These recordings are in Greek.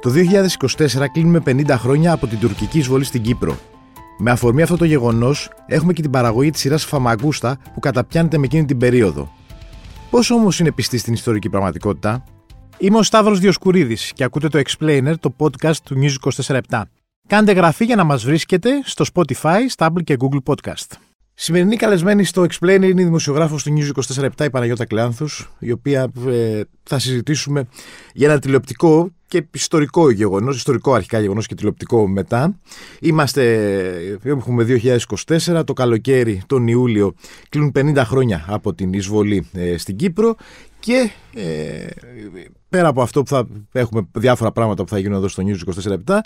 Το 2024 κλείνουμε 50 χρόνια από την τουρκική εισβολή στην Κύπρο. Με αφορμή αυτό το γεγονός, έχουμε και την παραγωγή της σειράς Φαμαγκούστα που καταπιάνεται με εκείνη την περίοδο. Πώς όμως είναι πιστή στην ιστορική πραγματικότητα, Είμαι ο Σταύρος Διοσκουρίδης και ακούτε το Explainer, το podcast του News 24 Κάντε γραφή για να μας βρίσκετε στο Spotify, Stable και Google Podcast. Σημερινή καλεσμένη στο Explainer είναι η δημοσιογράφος του News 24 η Παναγιώτα Κλεάνθους, η οποία ε, θα συζητήσουμε για ένα τηλεοπτικό και ιστορικό γεγονός, ιστορικό αρχικά γεγονός και τηλεοπτικό μετά. Είμαστε, έχουμε 2024, το καλοκαίρι, τον Ιούλιο, κλείνουν 50 χρόνια από την εισβολή ε, στην Κύπρο και ε, πέρα από αυτό που θα έχουμε διάφορα πράγματα που θα γίνουν εδώ στο News 24 λεπτά,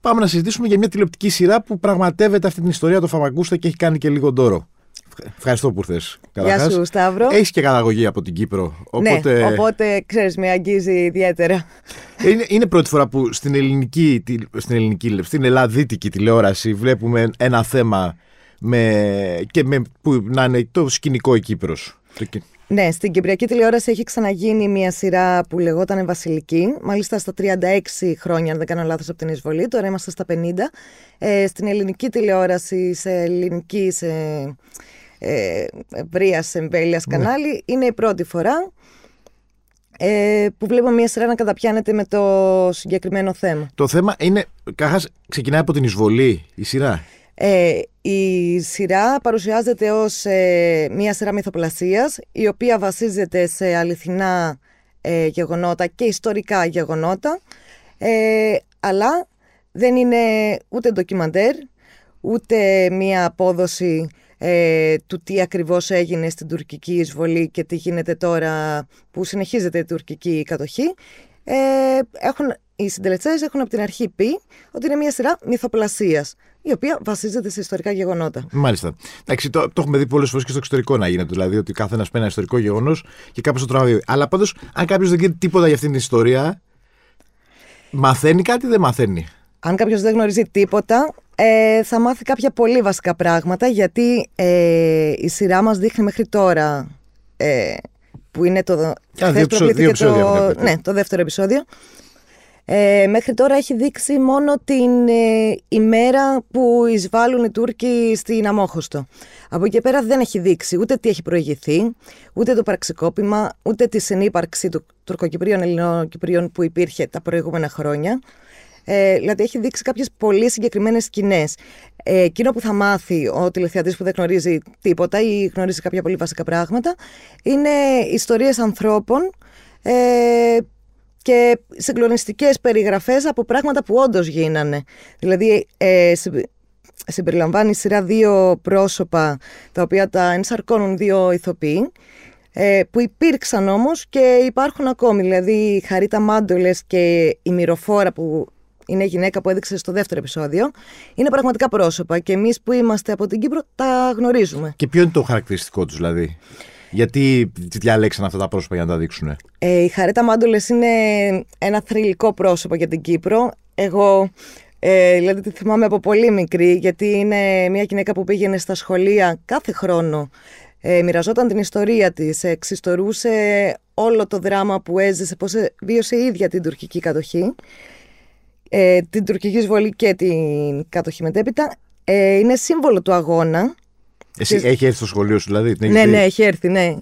πάμε να συζητήσουμε για μια τηλεοπτική σειρά που πραγματεύεται αυτή την ιστορία του Φαμαγκούστα και έχει κάνει και λίγο ντόρο. Ευχαριστώ που ήρθες. Γεια σου, Σταύρο. Έχεις και καταγωγή από την Κύπρο. Ναι, οπότε, ναι, οπότε ξέρεις, με αγγίζει ιδιαίτερα. Είναι, είναι πρώτη φορά που στην ελληνική, στην ελληνική, στην ελλαδίτικη τηλεόραση βλέπουμε ένα θέμα με, και με, που να είναι το σκηνικό η Κύπρος. Ναι, στην Κυπριακή τηλεόραση έχει ξαναγίνει μια σειρά που λεγόταν Βασιλική. Μάλιστα στα 36 χρόνια, αν δεν κάνω λάθος, από την εισβολή. Τώρα είμαστε στα 50. Ε, στην ελληνική τηλεόραση, σε ελληνικής, σε ε, ευρεία εμβέλειας ναι. κανάλι, είναι η πρώτη φορά ε, που βλέπω μια σειρά να καταπιάνεται με το συγκεκριμένο θέμα. Το θέμα είναι, κάχας, ξεκινάει από την εισβολή η σειρά; Ε, η σειρά παρουσιάζεται ως ε, μία σειρά μυθοπλασίας η οποία βασίζεται σε αληθινά ε, γεγονότα και ιστορικά γεγονότα ε, αλλά δεν είναι ούτε ντοκιμαντέρ ούτε μία απόδοση του τι ακριβώς έγινε στην τουρκική εισβολή και τι γίνεται τώρα που συνεχίζεται η τουρκική κατοχή. έχουν, οι συντελεστές έχουν από την αρχή πει ότι είναι μια σειρά μυθοπλασίας η οποία βασίζεται σε ιστορικά γεγονότα. Μάλιστα. Εντάξει, το, το έχουμε δει πολλές φορές και στο εξωτερικό να γίνεται. Δηλαδή ότι κάθε ένα παίρνει ένα ιστορικό γεγονός και κάπως το τραβάει. Αλλά πάντως, αν κάποιος δεν ξέρει τίποτα για αυτήν την ιστορία, μαθαίνει κάτι ή δεν μαθαίνει; Αν κάποιος δεν γνωρίζει τίποτα, ε, θα μάθει κάποια πολύ βασικά πράγματα γιατί ε, η σειρά μας δείχνει μέχρι τώρα. Ε, που είναι το, Α, δύο, δύο το, ναι, το δεύτερο επεισόδιο. Ε, μέχρι τώρα έχει δείξει μόνο την ε, ημέρα που εισβάλλουν οι Τούρκοι στην Αμόχωστο. Από εκεί πέρα δεν έχει δείξει ούτε τι έχει προηγηθεί, ούτε το πραξικόπημα, ούτε τη συνύπαρξη του τουρκοκυπρίων ελληνοκυπρίων που υπήρχε τα προηγούμενα χρόνια. Ε, δηλαδή έχει δείξει κάποιες πολύ συγκεκριμένες σκηνές. Ε, εκείνο που θα μάθει ο τηλεθεατής που δεν γνωρίζει τίποτα ή γνωρίζει κάποια πολύ βασικά πράγματα είναι ιστορίες ανθρώπων ε, και συγκλονιστικές περιγραφές από πράγματα που όντως γίνανε. Δηλαδή ε, συμπεριλαμβάνει σειρά δύο πρόσωπα τα οποία τα ενσαρκώνουν δύο ηθοποιοί ε, που υπήρξαν όμως και υπάρχουν ακόμη. Δηλαδή η Χαρίτα Μάντολες και η Μυροφόρα που είναι γυναίκα που έδειξε στο δεύτερο επεισόδιο, είναι πραγματικά πρόσωπα και εμείς που είμαστε από την Κύπρο τα γνωρίζουμε. Και ποιο είναι το χαρακτηριστικό τους δηλαδή; Γιατί διάλεξαν αυτά τα πρόσωπα για να τα δείξουν. Ε, η Χαρέτα Μάντολες είναι ένα θρηλυκό πρόσωπο για την Κύπρο. Εγώ ε, δηλαδή τη θυμάμαι από πολύ μικρή, γιατί είναι μια γυναίκα που πήγαινε στα σχολεία κάθε χρόνο. Ε, μοιραζόταν την ιστορία της, εξιστορούσε όλο το δράμα που έζησε, πώς βίωσε η ίδια την τουρκική κατοχή, ε, την τουρκική εισβολή και την κατοχή μετέπειτα. Ε, είναι σύμβολο του αγώνα εσύ, Έχει έρθει στο σχολείο σου, δηλαδή. Την ναι, ναι, έχει έρθει, ναι.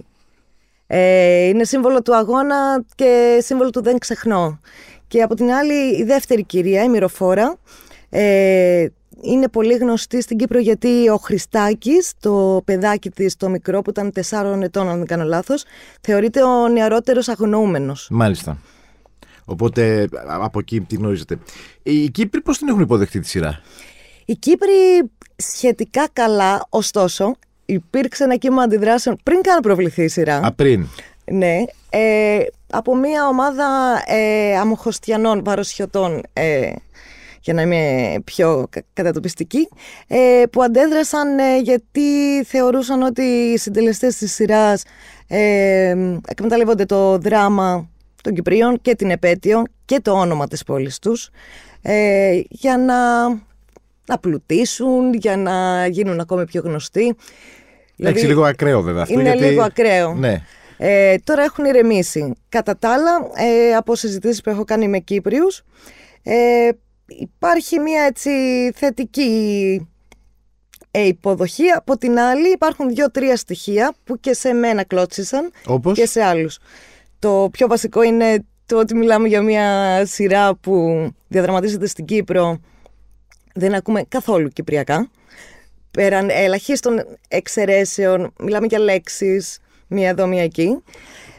Ε, είναι σύμβολο του αγώνα και σύμβολο του δεν ξεχνώ. Και από την άλλη, η δεύτερη κυρία, η Μυροφόρα, ε, είναι πολύ γνωστή στην Κύπρο γιατί ο Χριστάκης, το παιδάκι της, το μικρό που ήταν 4 ετών, αν δεν κάνω λάθος, θεωρείται ο νεαρότερος αγνοούμενος. Μάλιστα. Οπότε από εκεί τη γνωρίζετε. Οι Κύπροι πώς την έχουν υποδεχτεί τη σειρά; Οι Κύπροι σχετικά καλά, ωστόσο, υπήρξε ένα κύμα αντιδράσεων πριν καν προβληθεί η σειρά. Α, πριν. Ναι. Ε, από μια ομάδα ε, αμοχωστιανών, βαροσιωτών, ε, για να είμαι πιο κατατοπιστική, ε, που αντέδρασαν ε, γιατί θεωρούσαν ότι οι συντελεστές της σειράς ε, εκμεταλλεύονται το δράμα των Κυπρίων και την επέτειο και το όνομα της πόλης τους ε, για να να πλουτίσουν, για να γίνουν ακόμη πιο γνωστοί. Δηλαδή, λίγο ακραίο βέβαια αυτό. Είναι λίγο ακραίο. Ναι. Ε, τώρα έχουν ηρεμήσει. Κατά τα άλλα, ε, από συζητήσεις που έχω κάνει με Κύπριους, Ε, υπάρχει μια έτσι θετική ε, υποδοχή. Από την άλλη υπάρχουν δύο-τρία στοιχεία που και σε μένα κλώτσισαν Όπως; και σε άλλους. Το πιο βασικό είναι το ότι μιλάμε για μια σειρά που διαδραματίζεται στην Κύπρο. Δεν ακούμε καθόλου κυπριακά. Πέραν ελαχίστων εξαιρέσεων, μιλάμε για λέξεις, μία εδώ, μία εκεί.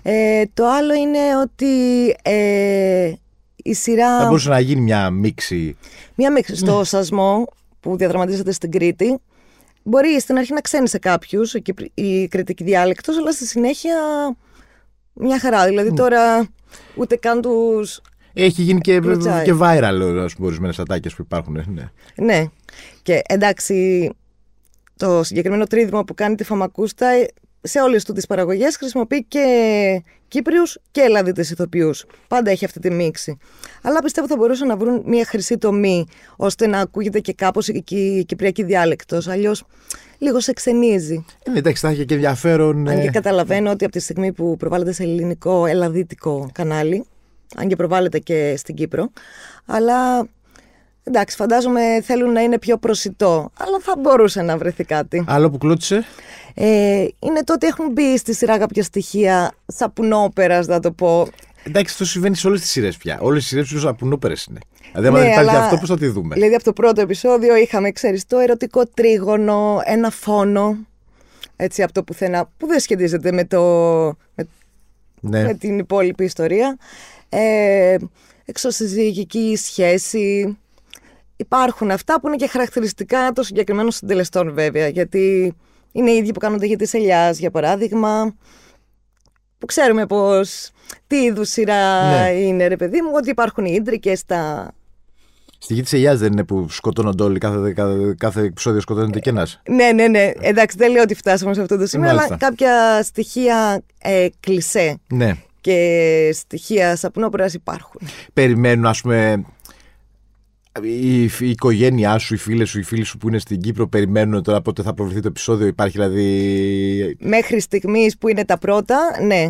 Ε, το άλλο είναι ότι ε, η σειρά... Θα μπορούσε να γίνει μια μίξη. Μία μίξη στο σασμό που διαδραματίζεται στην Κρήτη. Μπορεί στην αρχή να ξένει σε κάποιου η κριτική διάλεκτος, αλλά στη συνέχεια μια χαρά. Δηλαδή τώρα ούτε καν τους. Έχει γίνει και, Κλωτσάει. και viral, ας πούμε, ορισμένες ατάκες που υπάρχουν. Ναι. Ναι. Και εντάξει, το συγκεκριμένο τρίδημα που κάνει τη Φαμακούστα ε, σε όλες του τις παραγωγές χρησιμοποιεί και Κύπριους και Ελλαδίτες ηθοποιούς. Πάντα έχει αυτή τη μίξη. Αλλά πιστεύω θα μπορούσαν να βρουν μια χρυσή τομή ώστε να ακούγεται και κάπως η, η, η κυπριακή διάλεκτος. Αλλιώς λίγο σε ξενίζει. Ε, ναι, εντάξει, θα έχει και ενδιαφέρον. Αν ε, και καταλαβαίνω ότι από τη στιγμή που προβάλλεται σε ελληνικό ελλαδίτικο κανάλι, αν και προβάλλεται και στην Κύπρο, αλλά εντάξει, φαντάζομαι θέλουν να είναι πιο προσιτό, αλλά θα μπορούσε να βρεθεί κάτι. Άλλο που κλώτησε; Ε, είναι το ότι έχουν μπει στη σειρά κάποια στοιχεία σαπουνόπερας, να το πω. Εντάξει, αυτό συμβαίνει σε όλες τις σειρές πια. Όλες οι σειρές τους σαπουνόπερε είναι. Δηλαδή, άμα Ναι, δεν υπάρχει αλλά- αυτό, πώς θα τη δούμε; Δηλαδή από το πρώτο επεισόδιο είχαμε, ξέρεις, το ερωτικό τρίγωνο, ένα φόνο, έτσι από το πουθενά, που δεν σχετίζεται με, το, με ναι. με την υπόλοιπη ιστορία. Ε, εξωσυζυγική σχέση. Υπάρχουν αυτά που είναι και χαρακτηριστικά των συγκεκριμένων συντελεστών βέβαια, γιατί είναι οι ίδιοι που κάνονται για τις ελιάς, για παράδειγμα, που ξέρουμε πως τι είδους σειρά Ναι. είναι ρε παιδί μου, ότι υπάρχουν οι ίντρικες, τα... Στη γη της Ελιά δεν είναι που σκοτώνονται όλοι, κάθε, κάθε, κάθε επεισόδιο σκοτώνεται και ένας. Ναι, ναι, ναι. Εντάξει, δεν λέω ότι φτάσαμε σε αυτό το σημείο, αλλά Μάλιστα. κάποια στοιχεία ε, κλισέ Ναι. και στοιχεία σαπνόπερας υπάρχουν. Περιμένουν, ας πούμε, η, η οικογένειά σου, οι φίλες σου, οι φίλοι σου που είναι στην Κύπρο, περιμένουν τώρα πότε θα προβληθεί το επεισόδιο. Υπάρχει δηλαδή. Μέχρι στιγμής που είναι τα πρώτα, ναι.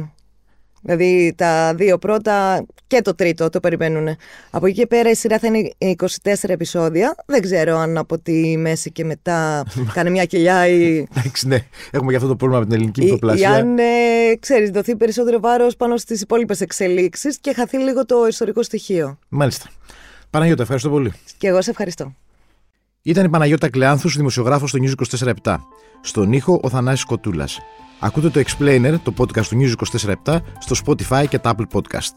Δηλαδή τα δύο πρώτα και το τρίτο το περιμένουν. Από εκεί και πέρα η σειρά θα είναι 24 επεισόδια. Δεν ξέρω αν από τη μέση και μετά κάνει μια κοιλιά ή, Εντάξει, ναι. Έχουμε και αυτό το πρόβλημα με την ελληνική ή, ή μυθοπλασία. αν ε, ξέρεις, δοθεί περισσότερο βάρος πάνω στις υπόλοιπες εξελίξεις και χαθεί λίγο το ιστορικό στοιχείο. Μάλιστα. Παναγιώτα, ευχαριστώ πολύ. Και εγώ σε ευχαριστώ. Ήταν η Παναγιώτα Κλεάνθους, δημοσιογράφος στο News 24-7. Στον ήχο ο Θανάσης Κοτούλας. Ακούτε το Explainer, το podcast του News 24-7, στο Spotify και τα Apple Podcast.